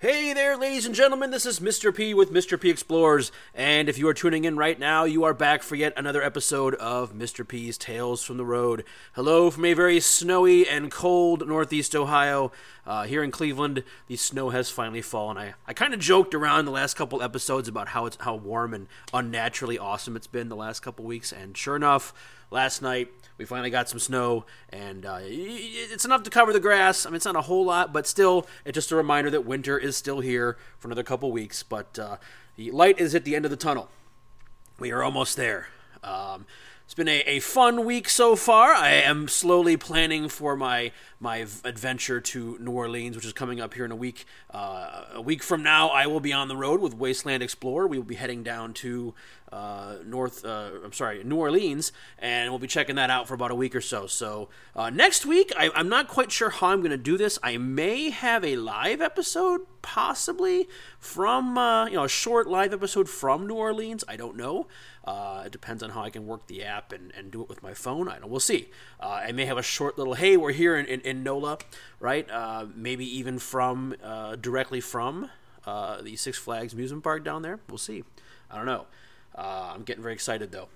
Hey there, ladies and gentlemen. This is Mr. P with Mr. P Explores. And if you are tuning in right now, you are back for yet another episode of Mr. P's Tales from the Road. Hello from a very snowy and cold Northeast Ohio. Uh, here in Cleveland, the snow has finally fallen. I, I kind of joked around the last couple episodes about how it's how warm and unnaturally awesome it's been the last couple weeks. And sure enough, last night we finally got some snow, and uh, it's enough to cover the grass. I mean, it's not a whole lot, but still, it's just a reminder that winter is still here for another couple weeks. But uh, the light is at the end of the tunnel. We are almost there. Um, it's been a, a fun week so far. I am slowly planning for my my adventure to New Orleans, which is coming up here in a week. Uh, a week from now, I will be on the road with Wasteland Explorer. We will be heading down to uh, North. Uh, I'm sorry, New Orleans, and we'll be checking that out for about a week or so. So uh, next week, I, am not quite sure how I'm going to do this. I may have a live episode, possibly from uh, you know a short live episode from New Orleans. I don't know. Uh, it depends on how I can work the app and, and do it with my phone. I know. We'll see. Uh, I may have a short little, hey, we're here in, in, in NOLA, right? Maybe even from, directly from the Six Flags amusement park down there. We'll see. I don't know. Uh, I'm getting very excited, though.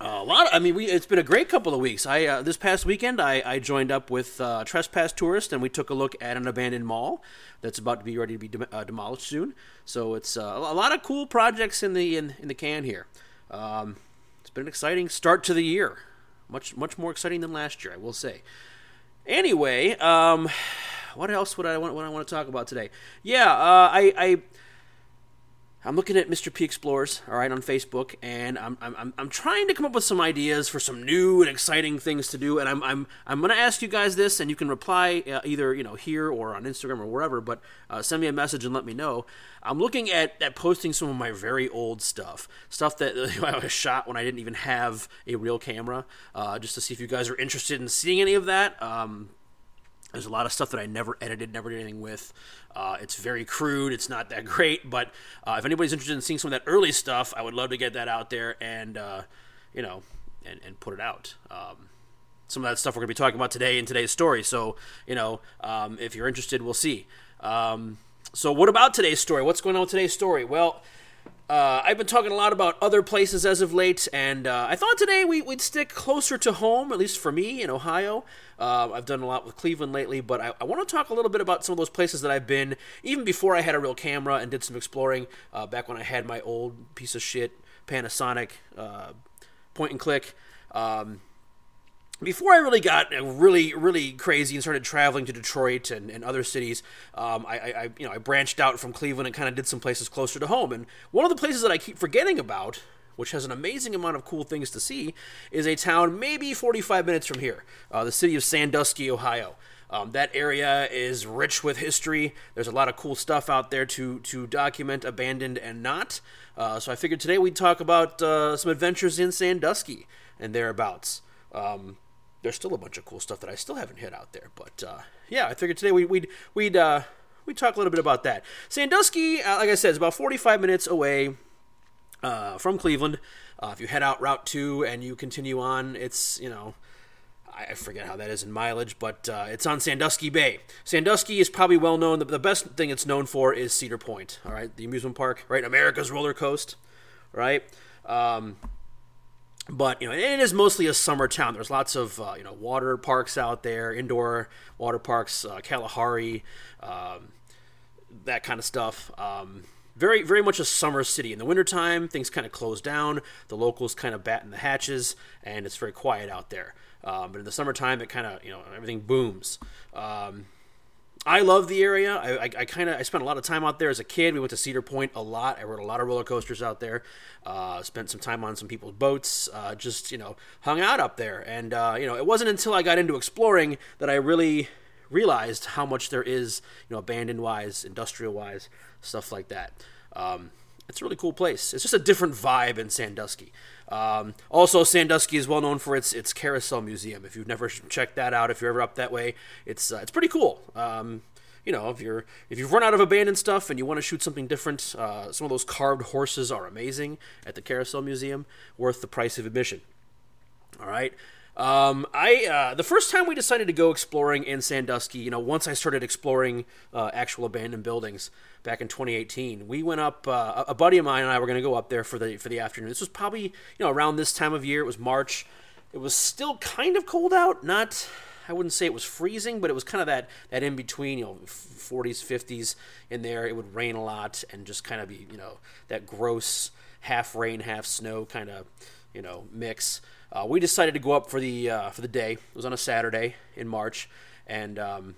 Uh, a lot. Of, I mean, we, it's been a great couple of weeks. I uh, this past weekend, I, I joined up with uh, Trespass Tourist, and we took a look at an abandoned mall that's about to be ready to be de- uh, demolished soon. So it's uh, a lot of cool projects in the in, in the can here. Um, it's been an exciting start to the year, much much more exciting than last year, I will say. Anyway, um, what else would I want? What I want to talk about today? Yeah, uh, I, I I'm looking at Mr. P Explores, all right, on Facebook, and I'm, I'm, I'm trying to come up with some ideas for some new and exciting things to do. And I'm, I'm, I'm going to ask you guys this, and you can reply uh, either you know here or on Instagram or wherever. But uh, send me a message and let me know. I'm looking at, at posting some of my very old stuff, stuff that I shot when I didn't even have a real camera, uh, just to see if you guys are interested in seeing any of that. Um, there's a lot of stuff that I never edited, never did anything with. Uh, it's very crude. It's not that great, but uh, if anybody's interested in seeing some of that early stuff, I would love to get that out there and uh, you know and, and put it out. Um, some of that stuff we're going to be talking about today in today's story. So you know, um, if you're interested, we'll see. Um, so what about today's story? What's going on with today's story? Well. Uh, I've been talking a lot about other places as of late, and uh, I thought today we, would stick closer to home, at least for me in Ohio. Uh, I've done a lot with Cleveland lately, but I, I want to talk a little bit about some of those places that I've been, even before I had a real camera and did some exploring, uh, back when I had my old piece of shit Panasonic uh, point and click. Um, before I really got really, really crazy and started traveling to Detroit and, and other cities, um, I, I, you know, I branched out from Cleveland and kind of did some places closer to home. And one of the places that I keep forgetting about, which has an amazing amount of cool things to see, is a town maybe 45 minutes from here, uh, the city of Sandusky, Ohio. Um, that area is rich with history. There's a lot of cool stuff out there to to document, abandoned and not. Uh, so I figured today we'd talk about uh, some adventures in Sandusky and thereabouts. Um, there's still a bunch of cool stuff that I still haven't hit out there. But uh, yeah, I figured today we, we'd we'd uh, we'd talk a little bit about that. Sandusky, uh, like I said, is about 45 minutes away uh, from Cleveland. Uh, if you head out Route Two and you continue on, it's you know. I forget how that is in mileage, but uh, it's on Sandusky Bay. Sandusky is probably well known. The, the best thing it's known for is Cedar Point, all right, the amusement park, right? America's roller coaster, right? Um, but you know it is mostly a summer town. There's lots of uh, you know water parks out there indoor water parks uh, Kalahari um, that kind of stuff. Um, very very much a summer city. In the wintertime things kind of close down the locals kind of batten the hatches and it's very quiet out there. Um, but in the summertime it kind of you know everything booms. Um, I love the area. I, I, I kind of I spent a lot of time out there as a kid. We went to Cedar Point a lot. I rode a lot of roller coasters out there. Uh, spent some time on some people's boats. Uh, just you know hung out up there. And uh, you know it wasn't until I got into exploring that I really realized how much there is you know abandoned wise, industrial wise, stuff like that. Um, it's a really cool place. It's just a different vibe in Sandusky. Um, also, Sandusky is well known for its its carousel museum. If you've never checked that out, if you're ever up that way, it's uh, it's pretty cool. Um, you know, if you're if you've run out of abandoned stuff and you want to shoot something different, uh, some of those carved horses are amazing at the Carousel Museum, worth the price of admission. All right. Um, I uh, the first time we decided to go exploring in Sandusky, you know, once I started exploring uh, actual abandoned buildings back in 2018, we went up. Uh, a buddy of mine and I were going to go up there for the for the afternoon. This was probably you know around this time of year. It was March. It was still kind of cold out. Not I wouldn't say it was freezing, but it was kind of that that in between, you know, 40s, 50s in there. It would rain a lot and just kind of be you know that gross half rain, half snow kind of you know mix. Uh, we decided to go up for the uh, for the day. It was on a Saturday in March, and um,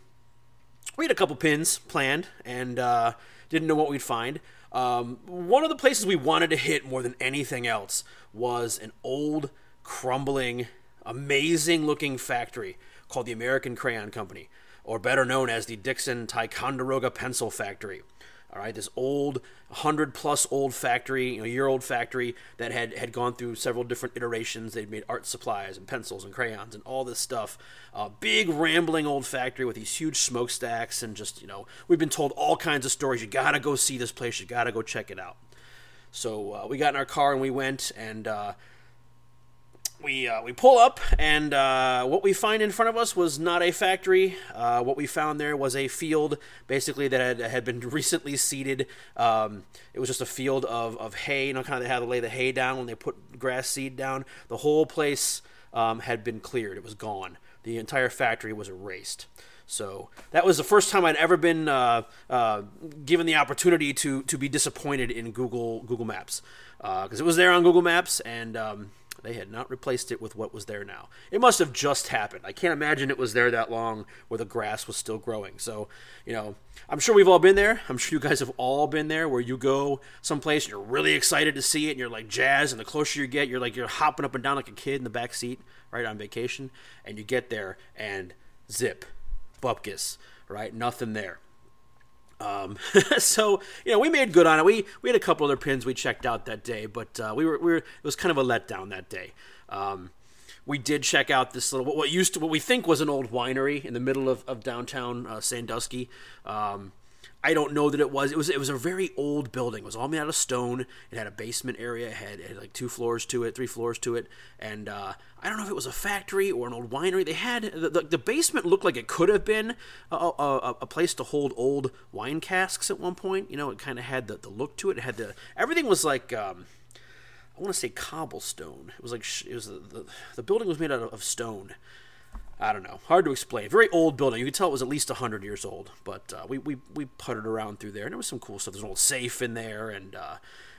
we had a couple pins planned, and uh, didn't know what we'd find. Um, one of the places we wanted to hit more than anything else was an old, crumbling, amazing-looking factory called the American Crayon Company, or better known as the Dixon Ticonderoga Pencil Factory. All right, this old, hundred plus old factory, you know, year old factory that had had gone through several different iterations. They'd made art supplies and pencils and crayons and all this stuff. Uh, big rambling old factory with these huge smokestacks and just you know, we've been told all kinds of stories. You gotta go see this place. You gotta go check it out. So uh, we got in our car and we went and. Uh, we uh, we pull up, and uh, what we find in front of us was not a factory. Uh, what we found there was a field, basically that had, had been recently seeded. Um, it was just a field of, of hay. You know, kind of they had to lay the hay down when they put grass seed down. The whole place um, had been cleared. It was gone. The entire factory was erased. So that was the first time I'd ever been uh, uh, given the opportunity to to be disappointed in Google Google Maps because uh, it was there on Google Maps and. Um, they had not replaced it with what was there now. It must have just happened. I can't imagine it was there that long where the grass was still growing. So, you know, I'm sure we've all been there. I'm sure you guys have all been there where you go someplace and you're really excited to see it and you're like jazz and the closer you get, you're like you're hopping up and down like a kid in the back seat, right, on vacation, and you get there and zip, bupkis, right? Nothing there. Um, so you know, we made good on it. We we had a couple other pins we checked out that day, but uh, we, were, we were it was kind of a letdown that day. Um, we did check out this little what used to what we think was an old winery in the middle of, of downtown uh, Sandusky. Um, I don't know that it was. It was. It was a very old building. It was all made out of stone. It had a basement area. It had, it had like two floors to it, three floors to it, and uh, I don't know if it was a factory or an old winery. They had the, the, the basement looked like it could have been a, a, a, place to hold old wine casks at one point. You know, it kind of had the, the look to it. It had the everything was like. Um, I want to say cobblestone. It was like it was the, the, the building was made out of, of stone, I don't know. Hard to explain. Very old building. You could tell it was at least 100 years old. But uh, we, we, we puttered around through there, and there was some cool stuff. There's an old safe in there, and uh,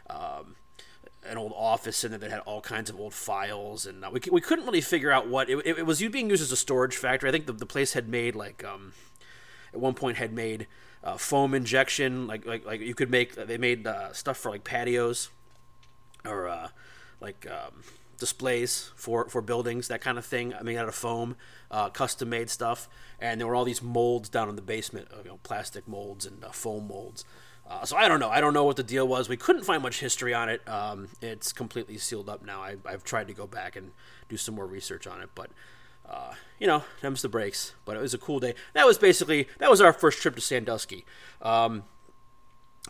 um, an old office in there that had all kinds of old files. And uh, we, we couldn't really figure out what. It, it, it, was being used as a storage factory. I think the, the place had made, like, um, at one point had made uh, foam injection. Like, like, like you could make, they made uh, stuff for, like, patios or, uh, like, um, displays for, for buildings, that kind of thing. I mean, out of foam, uh, custom made stuff, and there were all these molds down in the basement, you know, plastic molds and uh, foam molds. Uh, so I don't know. I don't know what the deal was. We couldn't find much history on it. Um, it's completely sealed up now. I, have tried to go back and do some more research on it, but uh, you know, them's the breaks. But it was a cool day. That was basically that was our first trip to Sandusky. Um,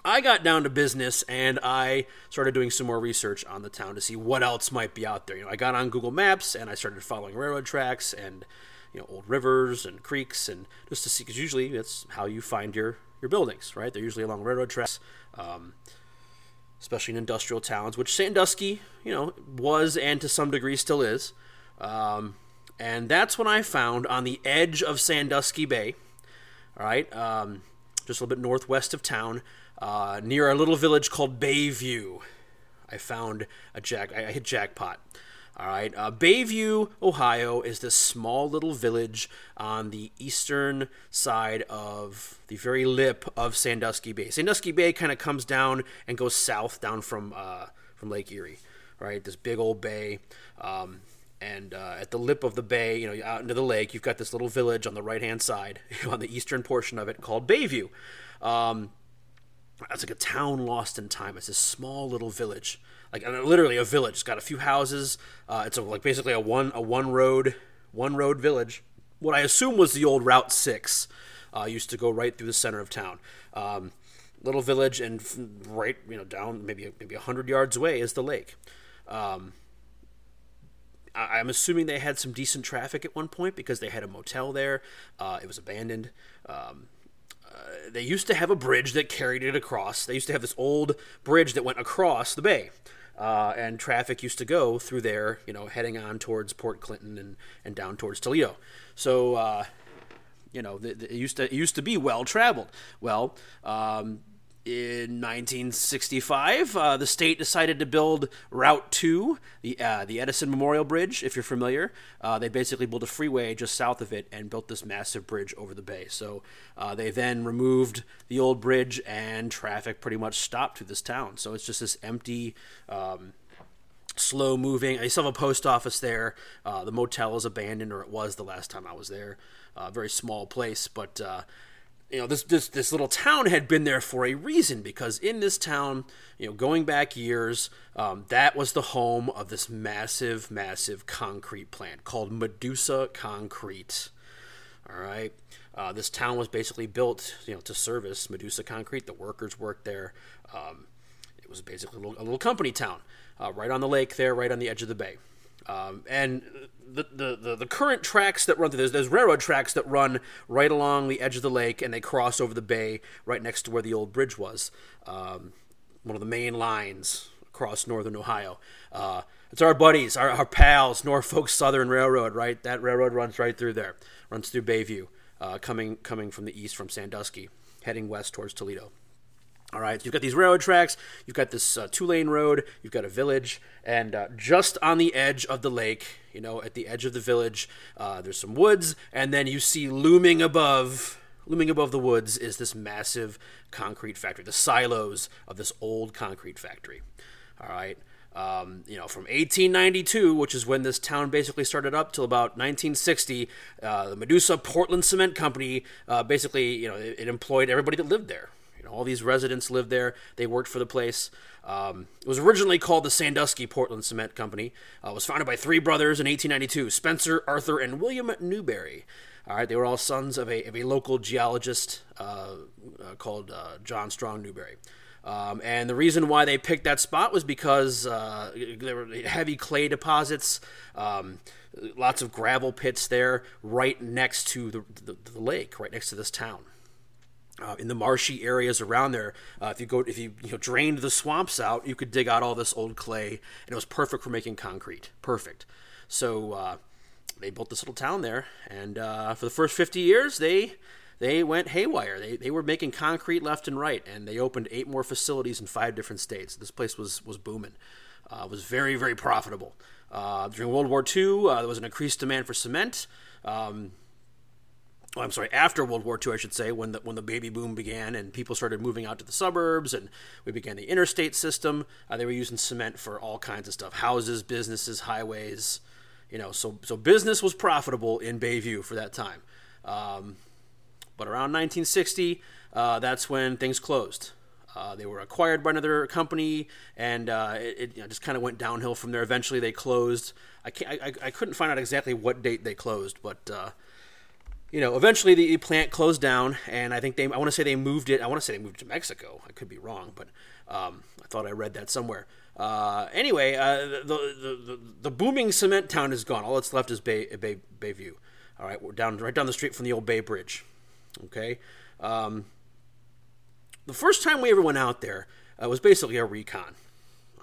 I got down to business and I started doing some more research on the town to see what else might be out there. You know, I got on Google Maps and I started following railroad tracks and you know old rivers and creeks and just to see because usually that's how you find your your buildings, right? They're usually along railroad tracks, um, especially in industrial towns, which Sandusky, you know, was and to some degree still is. Um, and that's when I found on the edge of Sandusky Bay, all right, um, just a little bit northwest of town uh, near a little village called Bayview. I found a jack. I hit jackpot. All right, uh, Bayview, Ohio, is this small little village on the eastern side of the very lip of Sandusky Bay. Sandusky Bay kind of comes down and goes south down from uh, from Lake Erie. Right, this big old bay. Um, and uh, at the lip of the bay, you know, out into the lake, you've got this little village on the right hand side, on the eastern portion of it, called Bayview. Um, it's like a town lost in time. It's this small little village, like literally a village. It's got a few houses. Uh, it's a, like basically a one a one road one road village. What I assume was the old Route Six uh, used to go right through the center of town. Um, little village, and right you know down maybe maybe hundred yards away is the lake. Um, I- I'm assuming they had some decent traffic at one point because they had a motel there. Uh, it was abandoned. Um, uh, they used to have a bridge that carried it across. They used to have this old bridge that went across the bay. Uh, and traffic used to go through there, you know, heading on towards Port Clinton and, and down towards Toledo. So, uh, you know, it used to it used to be well traveled. Well, um, in 1965, uh, the state decided to build Route 2, the, uh, the Edison Memorial Bridge, if you're familiar. Uh, they basically built a freeway just south of it and built this massive bridge over the bay. So uh, they then removed the old bridge, and traffic pretty much stopped through this town. So it's just this empty. Um, slow moving. I still have a post office there. Uh, the motel is abandoned, or it was the last time I was there. Uh, very small place, but you know this, this this little town had been there for a reason because in this town, you know, going back years, um, that was the home of this massive, massive concrete plant called Medusa Concrete. All right. Uh, this town was basically built, you know, to service Medusa Concrete. The workers worked there. Um, it was basically a little, a little company town, uh, right on the lake there, right on the edge of the bay. Um, and the, the, the, the, current tracks that run through there's, there's railroad tracks that run right along the edge of the lake and they cross over the bay right next to where the old bridge was. Um, one of the main lines across northern Ohio. Uh, it's our buddies, our, our pals, Norfolk Southern Railroad, right? That railroad runs right through there, runs through Bayview, uh, coming coming from the east from Sandusky, heading west towards Toledo. All right, you've got these railroad tracks, you've got this uh, two lane road, you've got a village, and uh, just on the edge of the lake, you know, at the edge of the village, uh, there's some woods, and then you see looming above, looming above the woods is this massive concrete factory, the silos of this old concrete factory. All right. Um, you know, from 1892, which is when this town basically started up, till about 1960, uh, the Medusa Portland Cement Company uh, basically, you know, it, it employed everybody that lived there all these residents lived there. They worked for the place. Um, it was originally called the Sandusky Portland Cement Company. Uh, was founded by three brothers in 1892 Spencer, Arthur, and William Newberry. All right, they were all sons of a, of a local geologist uh, uh, called uh, John Strong Newberry. Um, and the reason why they picked that spot was because uh, there were heavy clay deposits, um, lots of gravel pits there, right next to the, the, the lake, right next to this town. Uh, in the marshy areas around there. Uh, if you go, if you, you know, drained the swamps out, you could dig out all this old clay, and it was perfect for making concrete. Perfect. So uh, they built this little town there, and uh, for the first 50 years, they they went haywire. They, they were making concrete left and right, and they opened eight more facilities in five different states. This place was was booming. Uh, was very very profitable. Uh, during World War II, there was an increased demand for cement. Um, Oh, I'm sorry, after World War II, I should say, when the when the baby boom began and people started moving out to the suburbs and we began the interstate system, uh, they were using cement for all kinds of stuff: houses, businesses, highways. You know, so so business was profitable in Bayview for that time. Um, but around 1960, uh, that's when things closed. Uh, they were acquired by another company, and uh, it, it you know, just kind of went downhill from there. Eventually, they closed. I, can't, I, I couldn't find out exactly what date they closed, but uh, you know, eventually the plant closed down, and I think they, I want to say they moved it, I want to say they moved it to Mexico. I could be wrong, but um, I thought I read that somewhere. Uh, anyway, uh, the, the, the, the, booming cement town is gone. All that's left is Bay, Bay, Bayview. All right, we're down right down the street from the old Bay Bridge. Okay. Um, the first time we ever went out there uh, was basically a recon.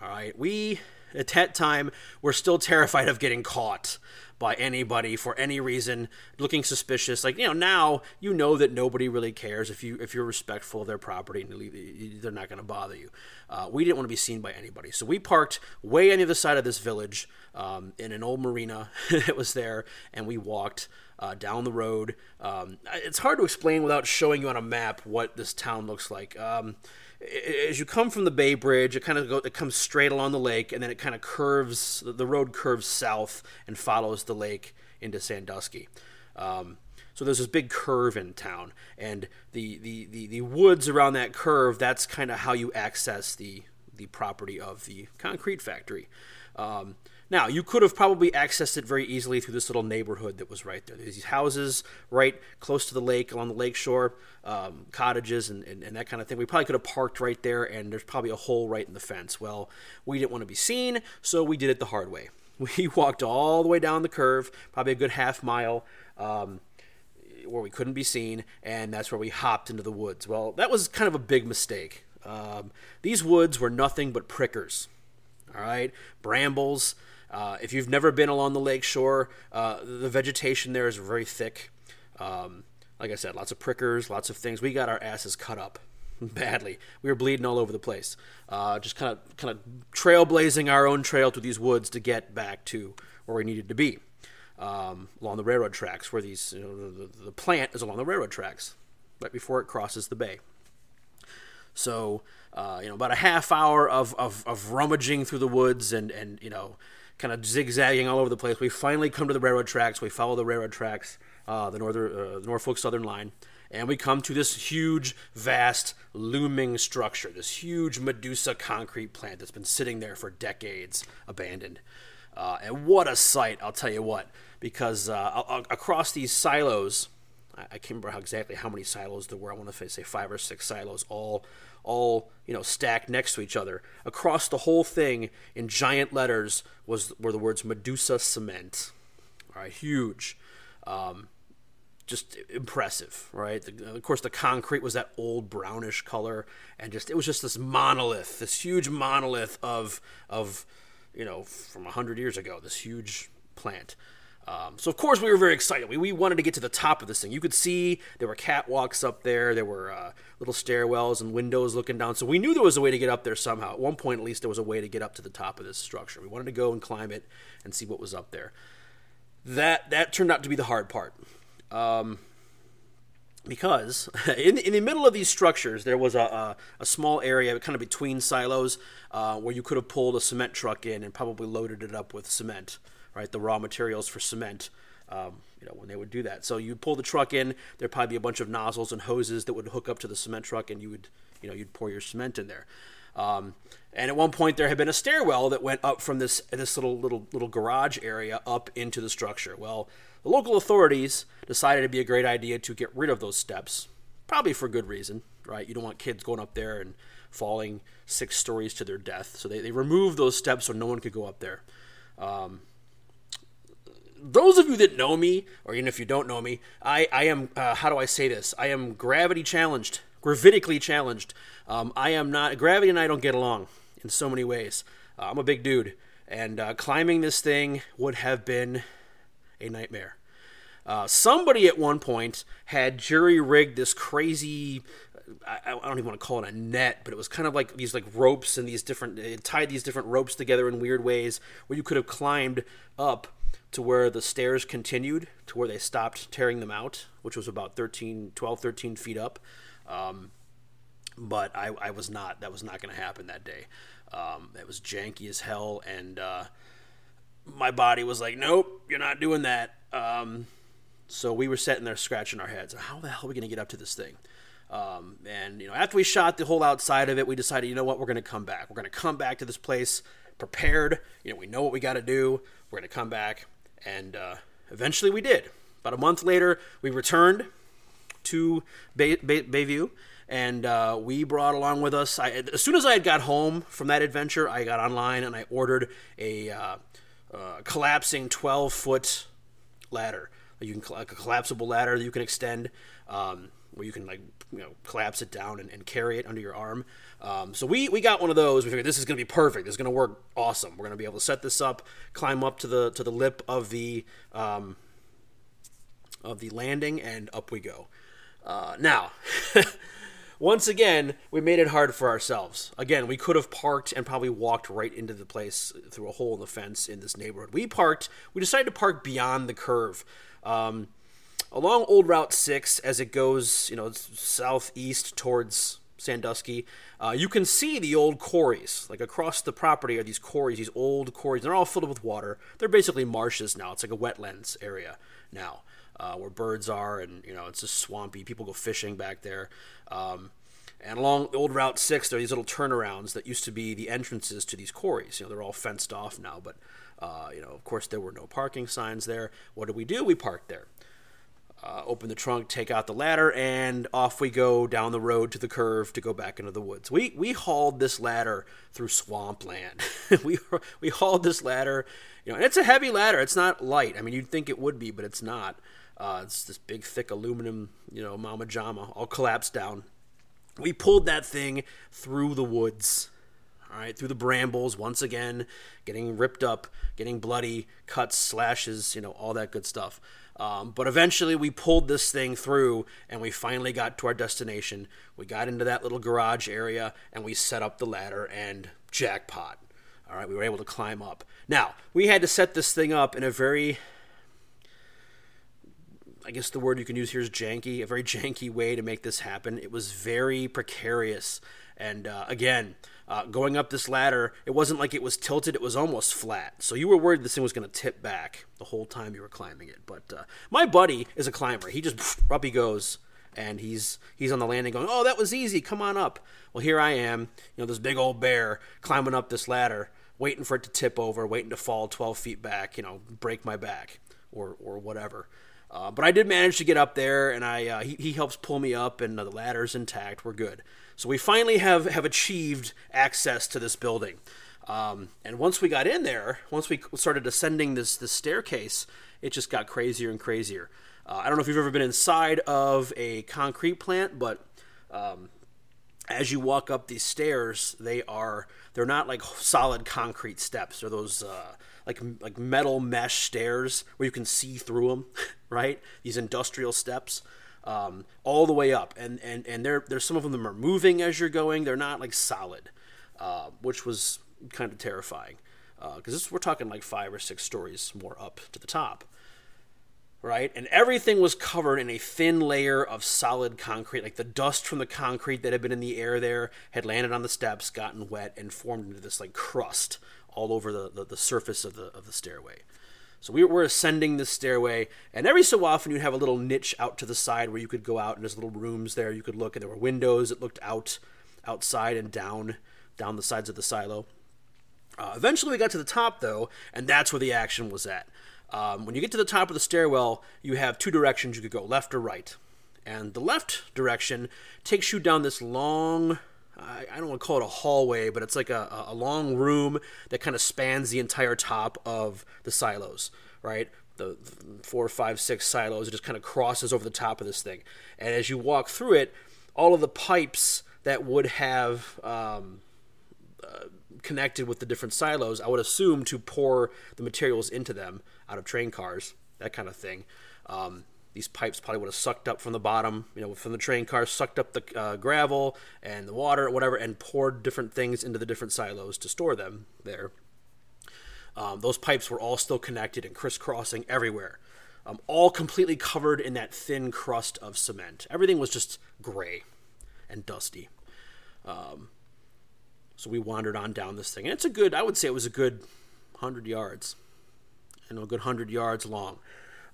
All right, we at that time were still terrified of getting caught by anybody for any reason, looking suspicious. Like you know, now you know that nobody really cares if you if you're respectful of their property and they're not going to bother you. Uh, we didn't want to be seen by anybody, so we parked way on the other side of this village um, in an old marina that was there, and we walked. Uh, down the road. Um, it's hard to explain without showing you on a map what this town looks like. Um, as you come from the Bay Bridge, it kind of go, it comes straight along the lake, and then it kind of curves. The road curves south and follows the lake into Sandusky. Um, so there's this big curve in town, and the, the, the, the woods around that curve. That's kind of how you access the the property of the concrete factory. Um, now, you could have probably accessed it very easily through this little neighborhood that was right there. There's these houses right close to the lake, along the lake shore, um, cottages, and, and, and, that kind of thing. We probably could have parked right there, and there's probably a hole right in the fence. Well, we didn't want to be seen, so we did it the hard way. we walked all the way down the curve, probably a good half mile. Um, where we couldn't be seen, and that's where we hopped into the woods. Well, that was kind of a big mistake. Um, these woods were nothing but prickers, all right, brambles. Uh, if you've never been along the lake shore, uh, the vegetation there is very thick. Um, like I said, lots of prickers, lots of things. We got our asses cut up badly. We were bleeding all over the place. Uh, just kind of, kind of trailblazing our own trail through these woods to get back to where we needed to be um, along the railroad tracks, where these you know, the, the plant is along the railroad tracks, right before it crosses the bay. So uh, you know, about a half hour of, of, of rummaging through the woods and and you know, kind of zigzagging all over the place. We finally come to the railroad tracks. We follow the railroad tracks, uh, the northern uh, Norfolk Southern line, and we come to this huge, vast, looming structure. This huge Medusa concrete plant that's been sitting there for decades, abandoned. Uh, and what a sight! I'll tell you what because uh, across these silos, I can't remember how exactly how many silos there were. I want to say five or six silos, all all you know stacked next to each other. Across the whole thing in giant letters was were the words Medusa Cement. All right, huge. Um, just impressive, right? The, of course, the concrete was that old brownish color, and just it was just this monolith, this huge monolith of of you know from hundred years ago, this huge plant. Um, so of course we were very excited. We, we wanted to get to the top of this thing. You could see there were catwalks up there. There were uh, little stairwells and windows looking down. So we knew there was a way to get up there somehow. At one point, at least, there was a way to get up to the top of this structure. We wanted to go and climb it and see what was up there. That that turned out to be the hard part. Um, because in, in the middle of these structures there was a, a, a small area kind of between silos uh, where you could have pulled a cement truck in and probably loaded it up with cement right? The raw materials for cement. Um, you know, when they would do that. So you pull the truck in, there'd probably be a bunch of nozzles and hoses that would hook up to the cement truck, and you would, you know, you'd pour your cement in there. Um, and at one point, there had been a stairwell that went up from this this little little little garage area up into the structure. Well, the local authorities decided it'd be a great idea to get rid of those steps, probably for good reason, right? You don't want kids going up there and falling six stories to their death. So they, they removed those steps so no one could go up there. Um, those of you that know me, or even if you don't know me, I, I am, uh, how do I say this? I am gravity challenged, gravitically challenged. Um, I am not, gravity and I don't get along in so many ways. Uh, I'm a big dude, and uh, climbing this thing would have been a nightmare. Uh, somebody at one point had jury rigged this crazy I, don't even want to call it a net, but it was kind of like these like ropes and these different it tied these different ropes together in weird ways where you could have climbed up to where the stairs continued to where they stopped tearing them out, which was about 13, 12, 13 feet up. Um, but I, I, was not, that was not going to happen that day. Um, it was janky as hell. And uh, my body was like, nope, you're not doing that. Um, so we were sitting there scratching our heads. How the hell are we going to get up to this thing? Um, and you know, after we shot the whole outside of it, we decided, you know what, we're going to come back. We're going to come back to this place prepared. You know, we know what we got to do. We're going to come back and uh, eventually we did. About a month later, we returned to Bay- Bay- Bayview, and uh, we brought along with us. I, as soon as I had got home from that adventure, I got online and I ordered a uh, uh collapsing 12 foot ladder. You can like a collapsible ladder that you can extend, um, where you can like you know collapse it down and, and carry it under your arm. Um, so we we got one of those. We figured this is going to be perfect. This is going to work awesome. We're going to be able to set this up, climb up to the to the lip of the um, of the landing, and up we go. Uh, now. once again, we made it hard for ourselves. Again, we could have parked and probably walked right into the place through a hole in the fence in this neighborhood. We parked, we decided to park beyond the curve. Um, along Old Route 6 as it goes, you know, southeast towards Sandusky, uh, you can see the old quarries. Like across the property are these quarries, these old quarries. They're all filled with water. They're basically marshes now. It's like a wetlands area now, uh, where birds are, and you know it's just swampy. People go fishing back there. Um, and along old Route 6, there are these little turnarounds that used to be the entrances to these quarries. You know, they're all fenced off now, but, uh, you know, of course, there were no parking signs there. What did we do? We parked there. Uh, open the trunk, take out the ladder, and off we go down the road to the curve to go back into the woods. We we hauled this ladder through swampland. we we hauled this ladder, you know, and it's a heavy ladder. It's not light. I mean, you'd think it would be, but it's not. Uh, it's this big, thick aluminum, you know, mama jama, all collapsed down. We pulled that thing through the woods, all right, through the brambles once again, getting ripped up, getting bloody, cuts, slashes, you know, all that good stuff. Um, but eventually we pulled this thing through and we finally got to our destination. We got into that little garage area and we set up the ladder and jackpot. All right, we were able to climb up. Now, we had to set this thing up in a very I guess the word you can use here is janky, a very janky way to make this happen. It was very precarious. And uh, again, uh, going up this ladder, it wasn't like it was tilted, it was almost flat. So you were worried this thing was going to tip back the whole time you were climbing it. But uh, my buddy is a climber. He just, up he goes. And he's he's on the landing going, oh, that was easy. Come on up. Well, here I am, you know, this big old bear climbing up this ladder, waiting for it to tip over, waiting to fall 12 feet back, you know, break my back or, or whatever. Uh, but I did manage to get up there, and I uh, he, he helps pull me up, and uh, the ladder's intact. We're good. So we finally have have achieved access to this building. Um, and once we got in there, once we started ascending this this staircase, it just got crazier and crazier. Uh, I don't know if you've ever been inside of a concrete plant, but um, as you walk up these stairs, they are they're not like solid concrete steps. They're those uh, like like metal mesh stairs where you can see through them, right? These industrial steps. Um, all the way up, and and and there there's some of them are moving as you're going. They're not like solid, uh, which was kind of terrifying because uh, we're talking like five or six stories more up to the top, right? And everything was covered in a thin layer of solid concrete, like the dust from the concrete that had been in the air there had landed on the steps, gotten wet, and formed into this like crust all over the, the, the surface of the, of the stairway. So we were ascending this stairway, and every so often you'd have a little niche out to the side where you could go out, and there's little rooms there you could look, and there were windows that looked out, outside and down, down the sides of the silo. Uh, eventually, we got to the top though, and that's where the action was at. Um, when you get to the top of the stairwell, you have two directions you could go, left or right. And the left direction takes you down this long I, I don't want to call it a hallway, but it's like a, a long room that kind of spans the entire top of the silos, right? The, four, five, six silos. It just kind of crosses over the top of this thing. And as you walk through it, all of the pipes that would have um, uh, connected with the different silos, I would assume to pour the materials into them out of train cars, that kind of thing. Um, these pipes probably would have sucked up from the bottom, you know, from the train car, sucked up the uh, gravel and the water, whatever, and poured different things into the different silos to store them there. Um, those pipes were all still connected and crisscrossing everywhere, um, all completely covered in that thin crust of cement. Everything was just gray and dusty. Um, so we wandered on down this thing, and it's a good. I would say it was a good hundred yards, you know, a good hundred yards long.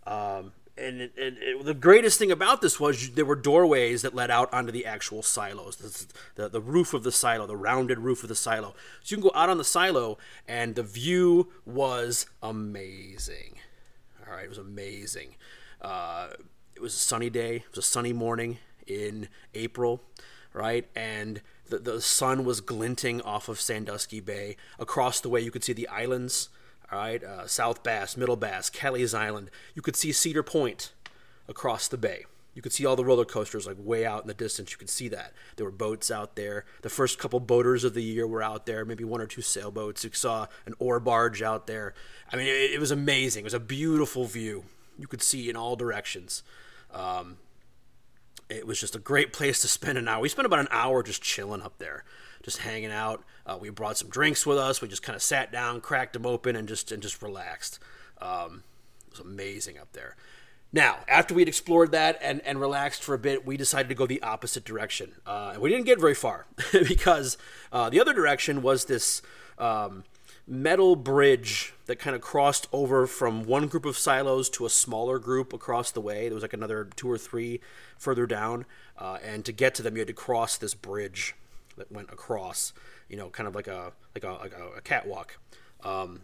Um, and, it, it, the greatest thing about this was there were doorways that led out onto the actual silos, the, the, the, roof of the silo, the rounded roof of the silo. So you can go out on the silo, and the view was amazing. All right, it was amazing. Uh, it was a sunny day. It was a sunny morning in April, right? And the, the sun was glinting off of Sandusky Bay. Across the way, you could see the islands all right, uh, South Bass, Middle Bass, Kelly's Island. You could see Cedar Point across the bay. You could see all the roller coasters like way out in the distance. You could see that. There were boats out there. The first couple boaters of the year were out there, maybe one or two sailboats. You saw an ore barge out there. I mean, it, it was amazing. It was a beautiful view. You could see in all directions. Um, it was just a great place to spend an hour. We spent about an hour just chilling up there just hanging out. Uh, we brought some drinks with us. We just kind of sat down, cracked them open, and just and just relaxed. Um, it was amazing up there. Now, after we'd explored that and, and relaxed for a bit, we decided to go the opposite direction. Uh, and we didn't get very far because uh, the other direction was this um, metal bridge that kind of crossed over from one group of silos to a smaller group across the way. There was like another two or three further down. Uh, and to get to them, you had to cross this bridge that went across, you know, kind of like a like a like a, a catwalk. Um,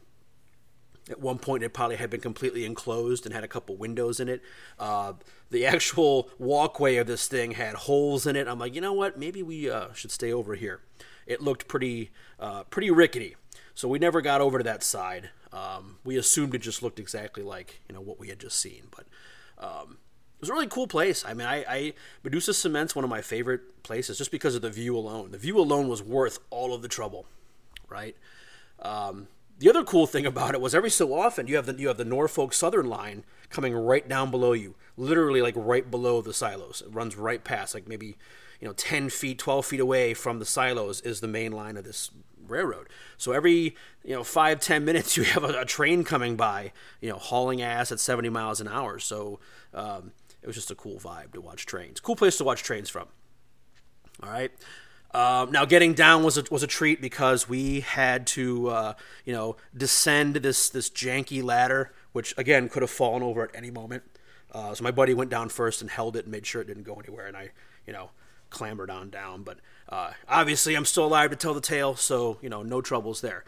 At one point, it probably had been completely enclosed and had a couple windows in it. Uh, the actual walkway of this thing had holes in it. I'm like, you know what? Maybe we uh, should stay over here. It looked pretty, uh, pretty rickety, so we never got over to that side. Um, we assumed it just looked exactly like you know what we had just seen, but um, it was a really cool place. I mean, I, I Medusa Cement's one of my favorite places just because of the view alone. The view alone was worth all of the trouble, right? Um, the other cool thing about it was every so often you have the you have the Norfolk Southern line coming right down below you, literally like right below the silos. It runs right past, like maybe you know ten feet, twelve feet away from the silos is the main line of this railroad. So every you know five ten minutes you have a, a train coming by, you know hauling ass at seventy miles an hour. So um, it was just a cool vibe to watch trains. Cool place to watch trains from. All right. Um, now, getting down was a, was a treat because we had to, uh, you know, descend this this janky ladder, which again could have fallen over at any moment. Uh, so my buddy went down first and held it and made sure it didn't go anywhere, and I, you know, clambered on down. But uh, obviously, I'm still alive to tell the tale, so you know, no troubles there.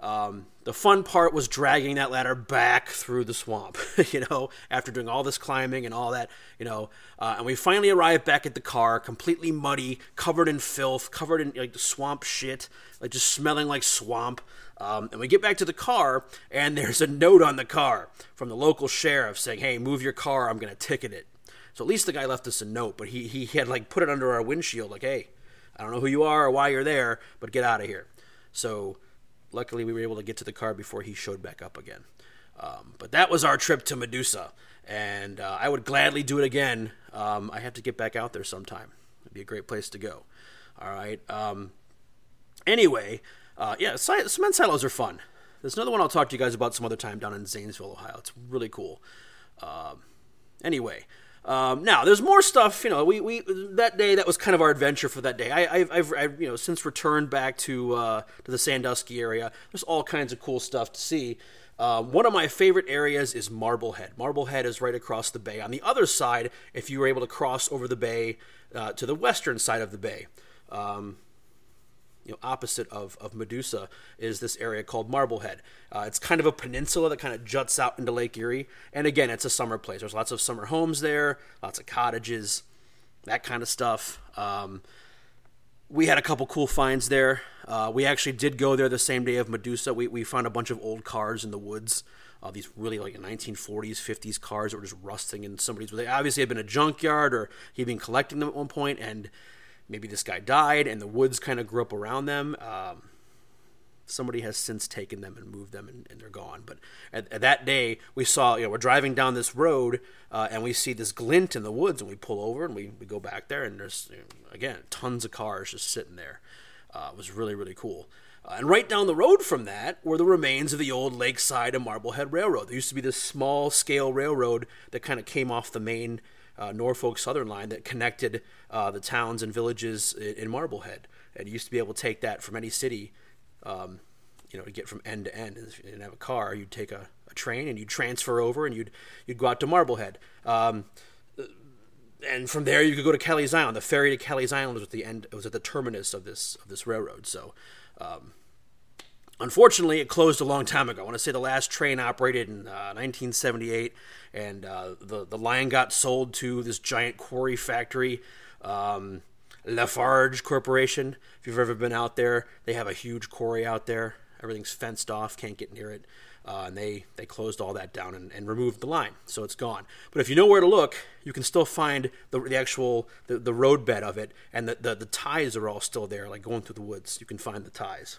Um, the fun part was dragging that ladder back through the swamp, you know, after doing all this climbing and all that, you know. Uh, and we finally arrived back at the car, completely muddy, covered in filth, covered in like swamp shit, like just smelling like swamp. Um, and we get back to the car, and there's a note on the car from the local sheriff saying, "Hey, move your car. I'm gonna ticket it." So at least the guy left us a note, but he he had like put it under our windshield, like, "Hey, I don't know who you are or why you're there, but get out of here." So luckily we were able to get to the car before he showed back up again. Um, but that was our trip to Medusa, and uh, I would gladly do it again. Um, I have to get back out there sometime. It'd be a great place to go. All right. Um, anyway, uh, yeah, cement silos are fun. There's another one I'll talk to you guys about some other time down in Zanesville, Ohio. It's really cool. Um, anyway, um, now there's more stuff. You know, we, we that day that was kind of our adventure for that day. I, have I've, I've you know since returned back to uh, to the Sandusky area. There's all kinds of cool stuff to see. Uh, one of my favorite areas is Marblehead. Marblehead is right across the bay. On the other side, if you were able to cross over the bay uh, to the western side of the bay, um, you know, opposite of, of Medusa is this area called Marblehead. Uh, it's kind of a peninsula that kind of juts out into Lake Erie. And again, it's a summer place. There's lots of summer homes there, lots of cottages, that kind of stuff. Um, we had a couple cool finds there. Uh, we actually did go there the same day of Medusa. We, we found a bunch of old cars in the woods. Uh, these really like 1940s, 50s cars that were just rusting in somebody's. They obviously had been a junkyard or he'd been collecting them at one point, and maybe this guy died and the woods kind of grew up around them. Um, somebody has since taken them and moved them and, and they're gone. But at, at, that day, we saw, you know, we're driving down this road uh, and we see this glint in the woods and we pull over and we, we go back there and there's, you know, again, tons of cars just sitting there. Uh, it was really, really cool. Uh, and right down the road from that were the remains of the old Lakeside and Marblehead Railroad. There used to be this small scale railroad that kind of came off the main uh, Norfolk Southern line that connected uh, the towns and villages in, in, Marblehead. And you used to be able to take that from any city, um, you know, to get from end to end. If you didn't have a car, you'd take a, a train and you'd transfer over and you'd you'd go out to Marblehead. Um, and from there, you could go to Kelly's Island. The ferry to Kelly's Island was at the end. It was at the terminus of this of this railroad. So, um, Unfortunately, it closed a long time ago. I want to say the last train operated in uh, 1978, and uh, the the line got sold to this giant quarry factory, um, Lafarge Corporation. If you've ever been out there, they have a huge quarry out there. Everything's fenced off, can't get near it, uh, and they they closed all that down and, and, removed the line, so it's gone. But if you know where to look, you can still find the, the actual the, the roadbed of it, and the, the the ties are all still there, like going through the woods. You can find the ties.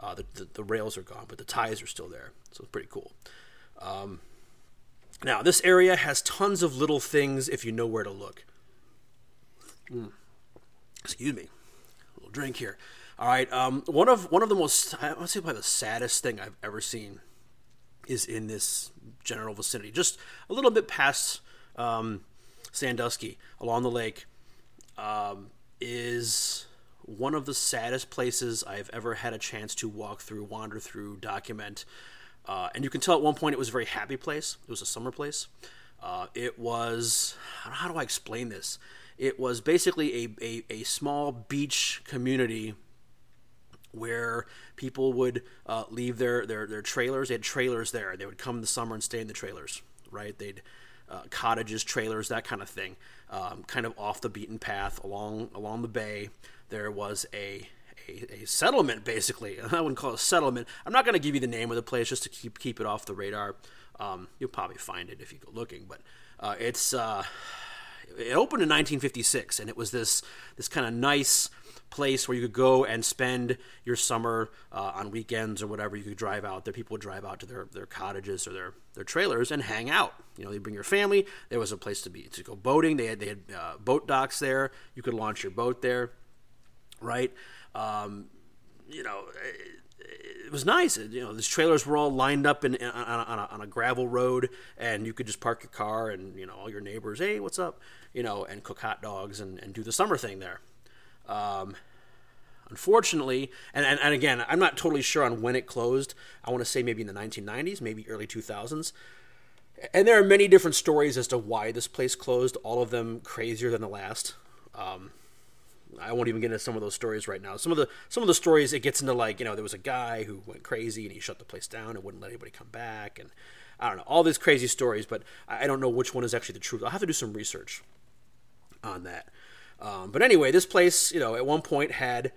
Uh, the, the, the, rails are gone, but the ties are still there. So it's pretty cool. Um, now, this area has tons of little things if you know where to look. Mm. Excuse me. A little drink here. All right. Um, one of one of the most I would say probably the saddest thing I've ever seen is in this general vicinity, just a little bit past um, Sandusky along the lake. Um, is one of the saddest places I've ever had a chance to walk through, wander through, document. Uh, and you can tell at one point it was a very happy place. It was a summer place. Uh, it was, how do I explain this? It was basically a, a, a small beach community where people would uh, leave their, their, their trailers. They had trailers there. They would come in the summer and stay in the trailers, right? They'd uh, cottages, trailers, that kind of thing, um, kind of off the beaten path along along the bay. There was a a, a settlement, basically. I wouldn't call it a settlement. I'm not going to give you the name of the place just to keep keep it off the radar. Um, you'll probably find it if you go looking, but uh, it's uh, it opened in 1956, and it was this this kind of nice place where you could go and spend your summer uh, on weekends or whatever. You could drive out there. People would drive out to their, their cottages or their, their trailers and hang out. You know, they bring your family. There was a place to be to go boating. They had they had uh, boat docks there. You could launch your boat there, right? Um, you know. It, it was nice. You know, these trailers were all lined up in, on, on, a, on, a, gravel road, and you could just park your car, and you know, all your neighbors, hey, what's up? You know, and cook hot dogs and, and do the summer thing there. Um, unfortunately, and, and, and again, I'm not totally sure on when it closed. I want to say maybe in the 1990s, maybe early 2000s. And there are many different stories as to why this place closed, all of them crazier than the last. Um, I won't even get into some of those stories right now. Some of the some of the stories it gets into like you know there was a guy who went crazy and he shut the place down and wouldn't let anybody come back and I don't know all these crazy stories, but I don't know which one is actually the truth. I'll have to do some research on that. Um, but anyway, this place, you know, at one point had,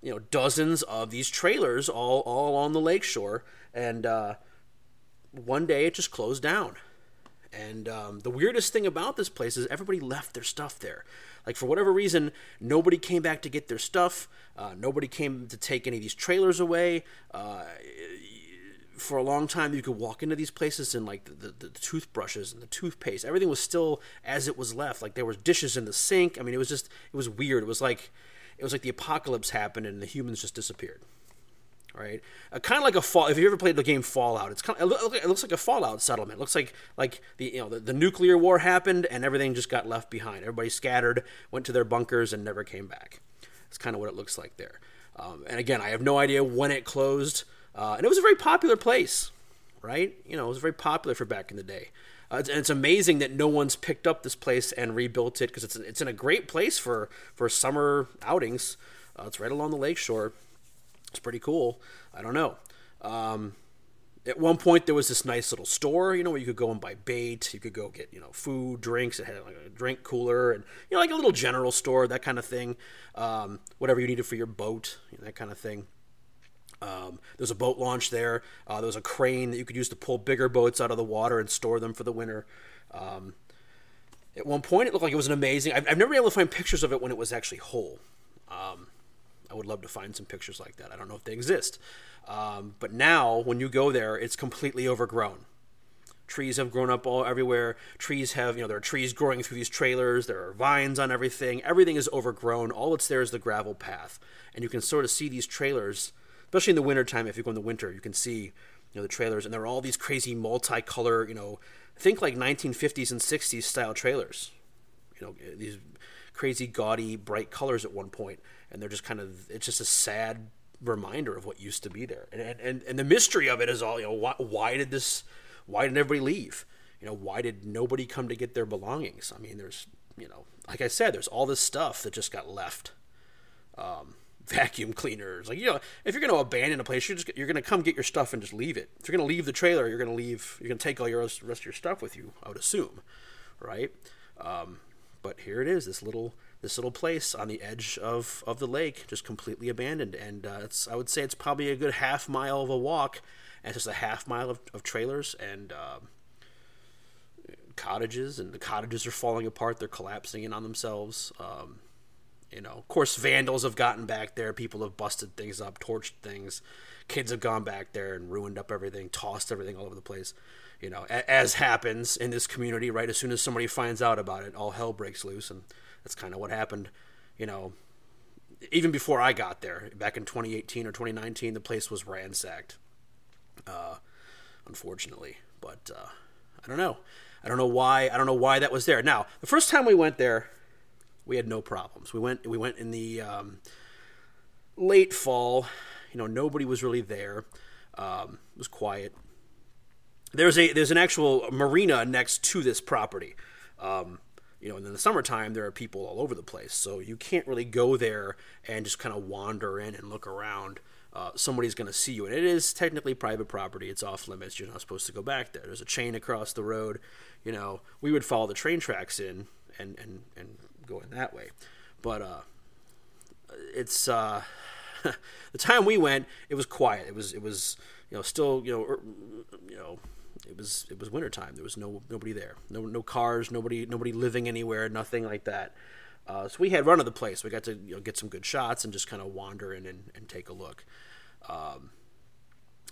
you know, dozens of these trailers all all on the lakeshore, and uh, one day it just closed down. And um, the weirdest thing about this place is everybody left their stuff there. Like for whatever reason, nobody came back to get their stuff. Uh, nobody came to take any of these trailers away. Uh, for a long time you could walk into these places and like the, the, the, toothbrushes and the toothpaste everything was still as it was left. Like there was dishes in the sink. I mean it was just it was weird. It was like it was like the apocalypse happened and the humans just disappeared right? Uh, kind of like a fall if you ever played the game fallout it's kind of it, looks like a fallout settlement. It looks like like the you know the, the nuclear war happened and everything just got left behind. Everybody scattered went to their bunkers and never came back. It's kind of what it looks like there. Um, and again i have no idea when it closed uh, and it was a very popular place, right? You know, it was very popular for back in the day. Uh, and it's amazing that no one's picked up this place and rebuilt it because it's it's in a great place for for summer outings. Uh, it's right along the lakeshore. It's pretty cool. I don't know. Um, at one point, there was this nice little store, you know, where you could go and buy bait. You could go get, you know, food, drinks. It had like a drink cooler and, you know, like a little general store, that kind of thing. Um, whatever you needed for your boat, you know, that kind of thing. Um, there was a boat launch there. Uh, there was a crane that you could use to pull bigger boats out of the water and store them for the winter. Um, at one point, it looked like it was an amazing. I've, I've, never been able to find pictures of it when it was actually whole. Um, I would love to find some pictures like that. I don't know if they exist. Um, but now, when you go there, it's completely overgrown. Trees have grown up all everywhere. Trees have, you know, there are trees growing through these trailers. There are vines on everything. Everything is overgrown. All that's there is the gravel path, and you can sort of see these trailers especially in the wintertime, if you go in the winter, you can see you know the trailers, and there are all these crazy multicolor, you know, think like 1950s and 60s style trailers. You know, these crazy gaudy bright colors at one point, and they're just kind of it's just a sad reminder of what used to be there, and and and the mystery of it is all you know why, why did this why did everybody leave? You know, why did nobody come to get their belongings? I mean, there's you know, like I said, there's all this stuff that just got left. Um, vacuum cleaners. Like you know, if you're going to abandon a place, you're just you're going to come get your stuff and just leave it. If you're going to leave the trailer, you're going to leave. You're going to take all your rest, of your stuff with you. I would assume, right? Um, but here it is, this little this little place on the edge of of the lake, just completely abandoned. And uh, it's I would say it's probably a good half mile of a walk, and it's just a half mile of, of trailers and. Uh, cottages and the cottages are falling apart they're collapsing in on themselves um, you know, of course, vandals have gotten back there. People have busted things up, torched things. Kids have gone back there and ruined up everything, tossed everything all over the place. You know, as happens in this community, right? As soon as somebody finds out about it, all hell breaks loose, and that's kind of what happened. You know, even before I got there, back in 2018 or 2019, the place was ransacked. Uh, unfortunately, but uh, I don't know. I don't know why. I don't know why that was there. Now, the first time we went there, we had no problems. We went we went in the um, late fall. You know, nobody was really there. Um, it was quiet. There's a there's an actual marina next to this property. Um, you know, and in the summertime, there are people all over the place. So you can't really go there and just kind of wander in and look around. Uh, somebody's going to see you. And it is technically private property. It's off limits. You're not supposed to go back there. There's a chain across the road. You know, we would follow the train tracks in and, and, and go in that way. But uh, it's uh, the time we went, it was quiet. It was, it was, you know, still, you know, er, you know, it was it was wintertime. There was no nobody there. No no cars. Nobody nobody living anywhere. Nothing like that. Uh, so we had run of the place. We got to you know, get some good shots and just kind of wander in and, and take a look. Um,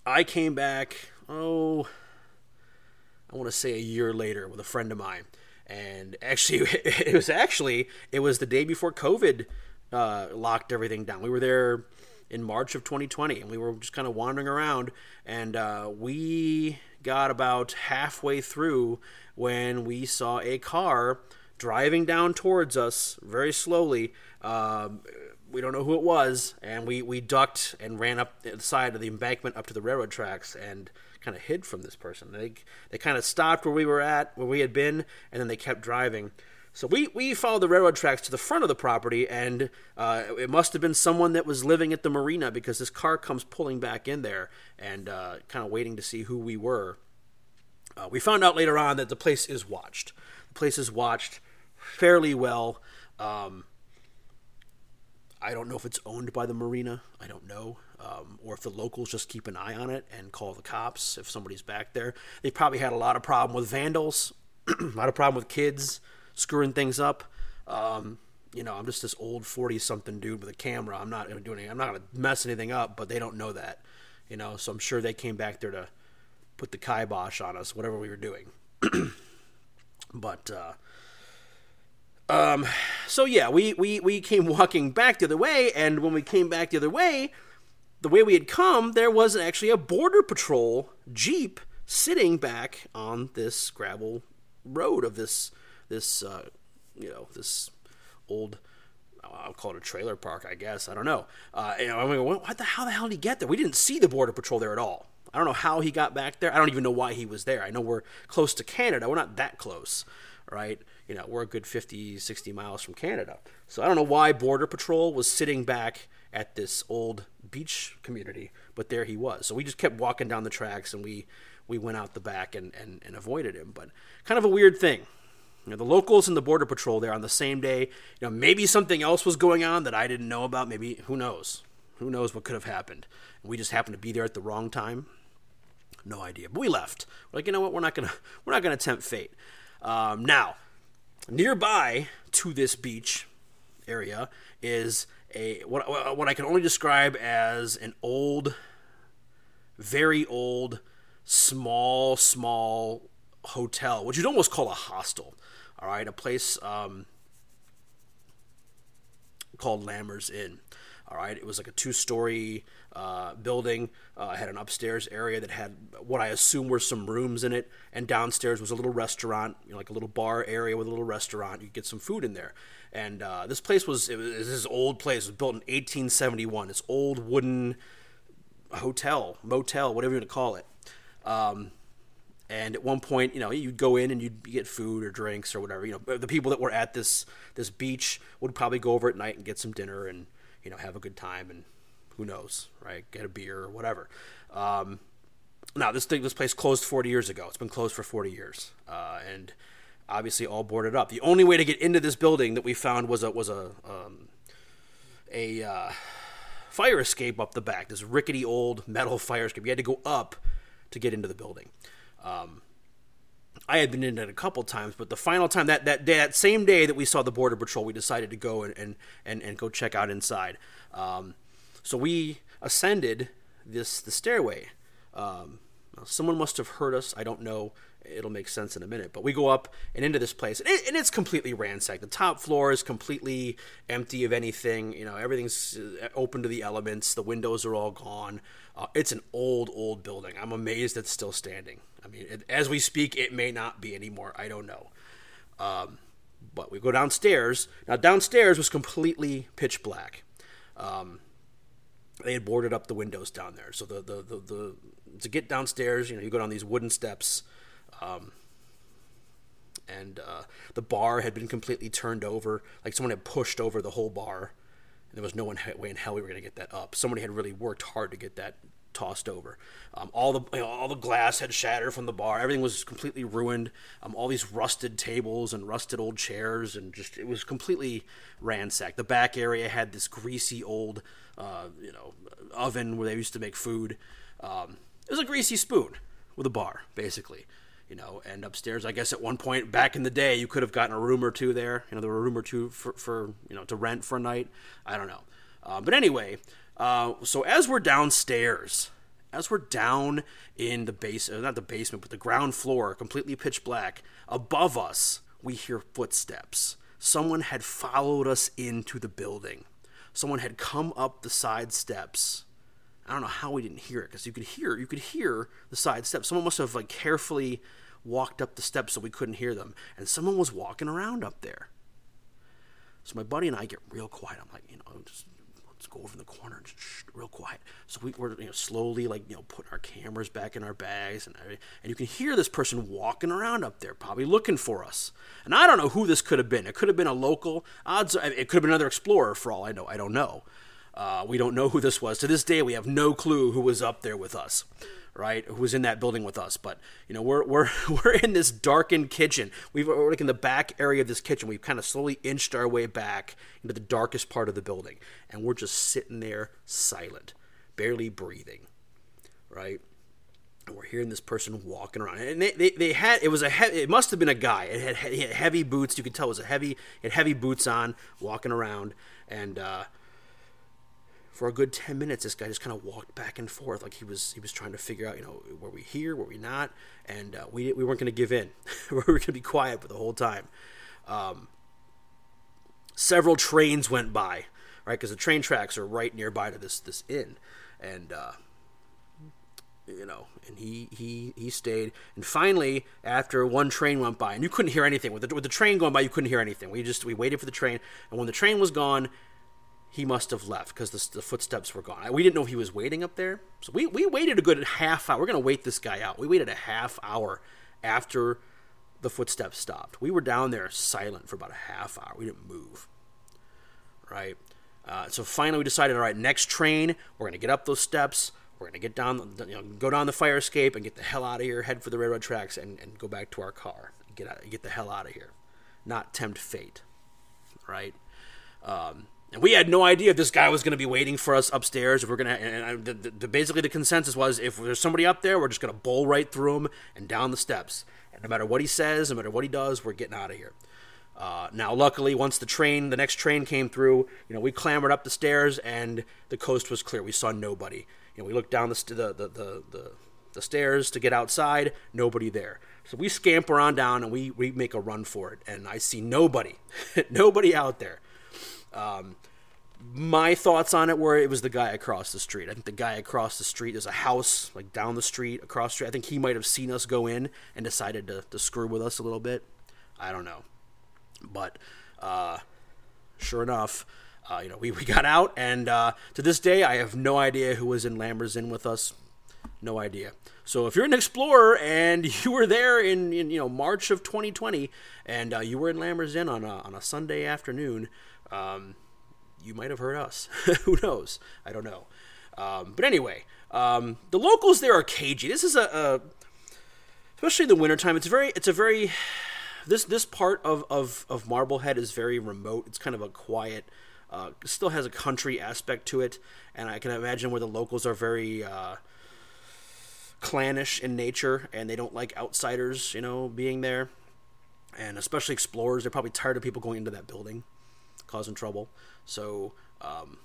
I came back. Oh, I want to say a year later with a friend of mine, and actually it was actually it was the day before COVID uh, locked everything down. We were there in March of 2020, and we were just kind of wandering around, and uh, we got about halfway through when we saw a car driving down towards us very slowly. Um, we don't know who it was, and we, we ducked and ran up the side of the embankment up to the railroad tracks and kind of hid from this person. They they kind of stopped where we were at, where we had been, and then they kept driving. So we, we followed the railroad tracks to the front of the property, and uh, it must have been someone that was living at the marina because this car comes pulling back in there and uh, kind of waiting to see who we were. Uh, we found out later on that the place is watched. The place is watched fairly well. Um, I don't know if it's owned by the marina. I don't know. Um, or if the locals just keep an eye on it and call the cops if somebody's back there. They probably had a lot of problem with vandals, a lot of problem with kids screwing things up. Um, you know, I'm just this old 40 something dude with a camera. I'm not do anything. I'm not to mess anything up, but they don't know that. You know, so I'm sure they came back there to put the kibosh on us, whatever we were doing. but, uh, um, so yeah, we, we, we came walking back the other way, and when we came back the other way, the way we had come, there was actually a border patrol jeep sitting back on this gravel road of this this uh, you know this old I'll call it a trailer park, I guess. I don't know. Uh, know, I'm what the how the hell did he get there? We didn't see the border patrol there at all. I don't know how he got back there. I don't even know why he was there. I know we're close to Canada. We're not that close, right? You know, we're a good 50, 60 miles from Canada. So I don't know why border patrol was sitting back at this old beach community, but there he was. So we just kept walking down the tracks and we we went out the back and, and, and avoided him. But kind of a weird thing. You know, the locals and the border patrol there on the same day. You know, maybe something else was going on that I didn't know about. Maybe who knows? Who knows what could have happened? We just happened to be there at the wrong time. No idea. But we left. We're like, you know what? We're not gonna we're not gonna tempt fate. Um, now, nearby to this beach area is a what what I can only describe as an old, very old, small small hotel, which you'd almost call a hostel. All right, a place um, called Lammers Inn. All right, it was like a two-story uh, building. Uh, had an upstairs area that had what I assume were some rooms in it, and downstairs was a little restaurant, you know, like a little bar area with a little restaurant. You could get some food in there. And uh, this place was it was this old place. It was built in 1871. This old wooden hotel, motel, whatever you want to call it. Um, and at one point, you know, you'd go in and you'd get food or drinks or whatever. You know, the people that were at this this beach would probably go over at night and get some dinner and you know have a good time and who knows, right? Get a beer or whatever. Um, now this thing, this place closed 40 years ago. It's been closed for 40 years, uh, and obviously all boarded up. The only way to get into this building that we found was a was a um, a uh, fire escape up the back. This rickety old metal fire escape. You had to go up to get into the building. Um, I had been in it a couple times, but the final time that that day, that same day that we saw the border patrol, we decided to go and and and, and go check out inside. Um, so we ascended this the stairway. Um, someone must have heard us. I don't know. It'll make sense in a minute. But we go up and into this place, and, it, and it's completely ransacked. The top floor is completely empty of anything. You know, everything's uh, open to the elements. The windows are all gone. Uh, it's an old, old building. I'm amazed it's still standing. I mean, it, as we speak, it may not be anymore. I don't know. Um, but we go downstairs. Now, downstairs was completely pitch black. Um, they had boarded up the windows down there. So the, the, the, the to get downstairs, you know, you go down these wooden steps. Um, and uh, the bar had been completely turned over. Like someone had pushed over the whole bar. And there was no way in hell we were going to get that up. Somebody had really worked hard to get that tossed over. Um, all the you know, all the glass had shattered from the bar. Everything was completely ruined. Um, all these rusted tables and rusted old chairs, and just it was completely ransacked. The back area had this greasy old uh, you know oven where they used to make food. Um, it was a greasy spoon with a bar, basically. You know, and upstairs, I guess at one point back in the day, you could have gotten a room or two there. You know, there were a room or two for, for you know to rent for a night. I don't know, uh, but anyway, uh, so as we're downstairs, as we're down in the base, uh, not the basement, but the ground floor, completely pitch black, above us, we hear footsteps. Someone had followed us into the building. Someone had come up the side steps I don't know how we didn't hear it because you could hear you could hear the side steps. Someone must have like carefully walked up the steps so we couldn't hear them, and someone was walking around up there. So my buddy and I get real quiet. I'm like, you know, just let's go over in the corner and shh, real quiet. So we were you know slowly like you know putting our cameras back in our bags and and you can hear this person walking around up there, probably looking for us. And I don't know who this could have been. It could have been a local. Odds. It could have been another explorer for all I know. I don't know. Uh, we don't know who this was. To this day, we have no clue who was up there with us, right? Who was in that building with us. But you know, we're we're we're in this darkened kitchen. We've, we're like in the back area of this kitchen. We've kind of slowly inched our way back into the darkest part of the building, and we're just sitting there, silent, barely breathing, right? And we're hearing this person walking around, and they, they, they had it was a he- it must have been a guy. It had, it had heavy boots. You could tell it was a heavy. It had heavy boots on, walking around, and. Uh, for a good 10 minutes this guy just kind of walked back and forth like he was he was trying to figure out you know were we here were we not? And uh, we, we weren't going to give in. We were going to be quiet for the whole time. Um, several trains went by right? Because the train tracks are right nearby to this this inn. And uh, you know and he he he stayed. And finally after one train went by and you couldn't hear anything. With the, with the train going by you couldn't hear anything. We just we waited for the train and when the train was gone he must have left because the, the, footsteps were gone. We didn't know if he was waiting up there. So we, we waited a good half hour. We're going to wait this guy out. We waited a half hour after the footsteps stopped. We were down there silent for about a half hour. We didn't move. Right? Uh, so finally we decided, all right, next train, we're going to get up those steps. We're going to get down, you know, go down the fire escape and get the hell out of here, head for the railroad tracks, and, and go back to our car. Get out, get the hell out of here. Not tempt fate. Right? Um, and we had no idea if this guy was going to be waiting for us upstairs. If we're going to, and the, the, basically the consensus was if there's somebody up there, we're just going to bowl right through him and down the steps. And no matter what he says, no matter what he does, we're getting out of here. Uh, now, luckily, once the train, the next train came through, you know, we clambered up the stairs and the coast was clear. We saw nobody. You know, we looked down the the the the, the, the stairs to get outside, nobody there. So we scamper on down and we we make a run for it. And I see nobody, nobody out there. Um, my thoughts on it were it was the guy across the street. I think the guy across the street, there's a house like down the street, across the street. I think he might have seen us go in and decided to, to screw with us a little bit. I don't know. But uh, sure enough, uh, you know, we, we got out, and uh, to this day, I have no idea who was in Lambers Inn with us. No idea. So if you're an explorer and you were there in, in you know March of 2020, and uh, you were in Lambers Inn on a, on a Sunday afternoon, um, you might have heard us. Who knows? I don't know. Um, but anyway, um, the locals there are cagey. This is a, a especially in the wintertime. It's very, it's a very this this part of, of, of Marblehead is very remote. It's kind of a quiet, uh, still has a country aspect to it, and I can imagine where the locals are very uh, clannish in nature, and they don't like outsiders, you know, being there, and especially explorers. They're probably tired of people going into that building, causing trouble. So, um,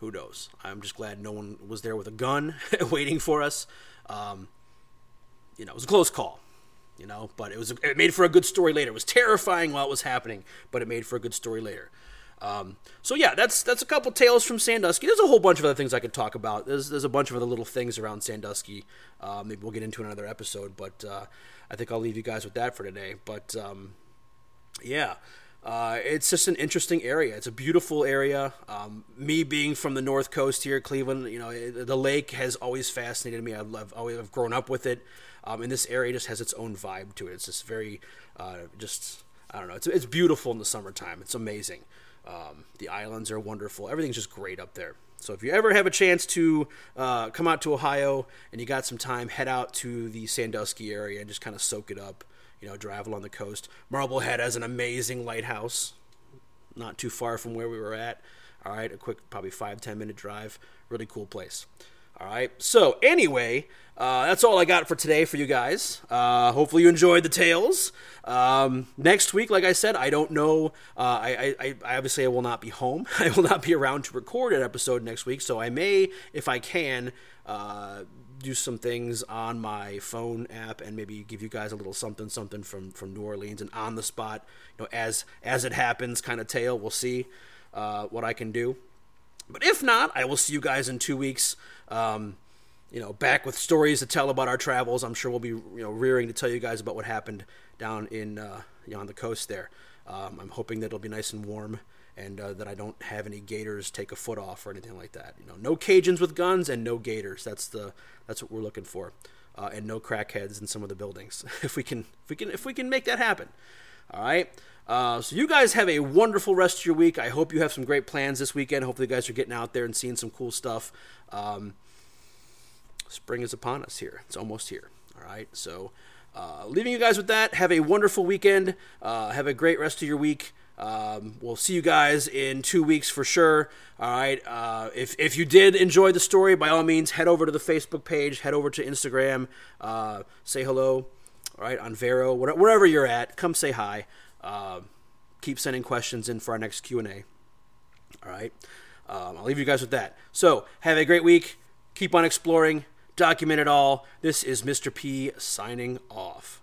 who knows? I'm just glad no one was there with a gun waiting for us. Um, you know, it was a close call. You know, but it was it made for a good story later. It was terrifying while it was happening, but it made for a good story later. Um, so yeah, that's that's a couple tales from Sandusky. There's a whole bunch of other things I could talk about. There's there's a bunch of other little things around Sandusky. Uh, maybe we'll get into another episode, but uh, I think I'll leave you guys with that for today. But um, yeah, uh, it's just an interesting area. It's a beautiful area. Um, me being from the North Coast here, Cleveland, you know, it, the lake has always fascinated me. I've, I've always I've grown up with it, um, and this area just has its own vibe to it. It's just very, uh, just I don't know. It's it's beautiful in the summertime. It's amazing. Um, the islands are wonderful. Everything's just great up there. So if you ever have a chance to uh, come out to Ohio and you got some time, head out to the Sandusky area and just kind of soak it up you know, drive along the coast. Marblehead has an amazing lighthouse, not too far from where we were at. All right, a quick, probably five ten minute drive. Really cool place. All right. So anyway, uh, that's all I got for today for you guys. Uh, hopefully you enjoyed the tales. Um, next week, like I said, I don't know. Uh, I, I, I, obviously I will not be home. I will not be around to record an episode next week. So I may, if I can, uh, do some things on my phone app and maybe give you guys a little something something from from New Orleans and on the spot, you know, as as it happens, kind of tale. We'll see uh, what I can do. But if not, I will see you guys in two weeks. Um, you know, back with stories to tell about our travels. I'm sure we'll be you know rearing to tell you guys about what happened down in uh, you know, on the coast there. Um, I'm hoping that it'll be nice and warm and uh, that I don't have any gators take a foot off or anything like that. You know, no Cajuns with guns and no gators. That's the that's what we're looking for, uh, and no crackheads in some of the buildings. if we can, if we can, if we can make that happen. All right. Uh, so you guys have a wonderful rest of your week. I hope you have some great plans this weekend. Hopefully, you guys are getting out there and seeing some cool stuff. Um, spring is upon us here. It's almost here. All right. So, uh, leaving you guys with that. Have a wonderful weekend. Uh, have a great rest of your week. Um, we'll see you guys in two weeks for sure. All right. Uh, if, if you did enjoy the story, by all means, head over to the Facebook page, head over to Instagram, uh, say hello. All right, on Vero, wherever you're at, come say hi. Uh, keep sending questions in for our next Q and A. All right. Um, I'll leave you guys with that. So have a great week. Keep on exploring. Document it all. This is Mr. P signing off.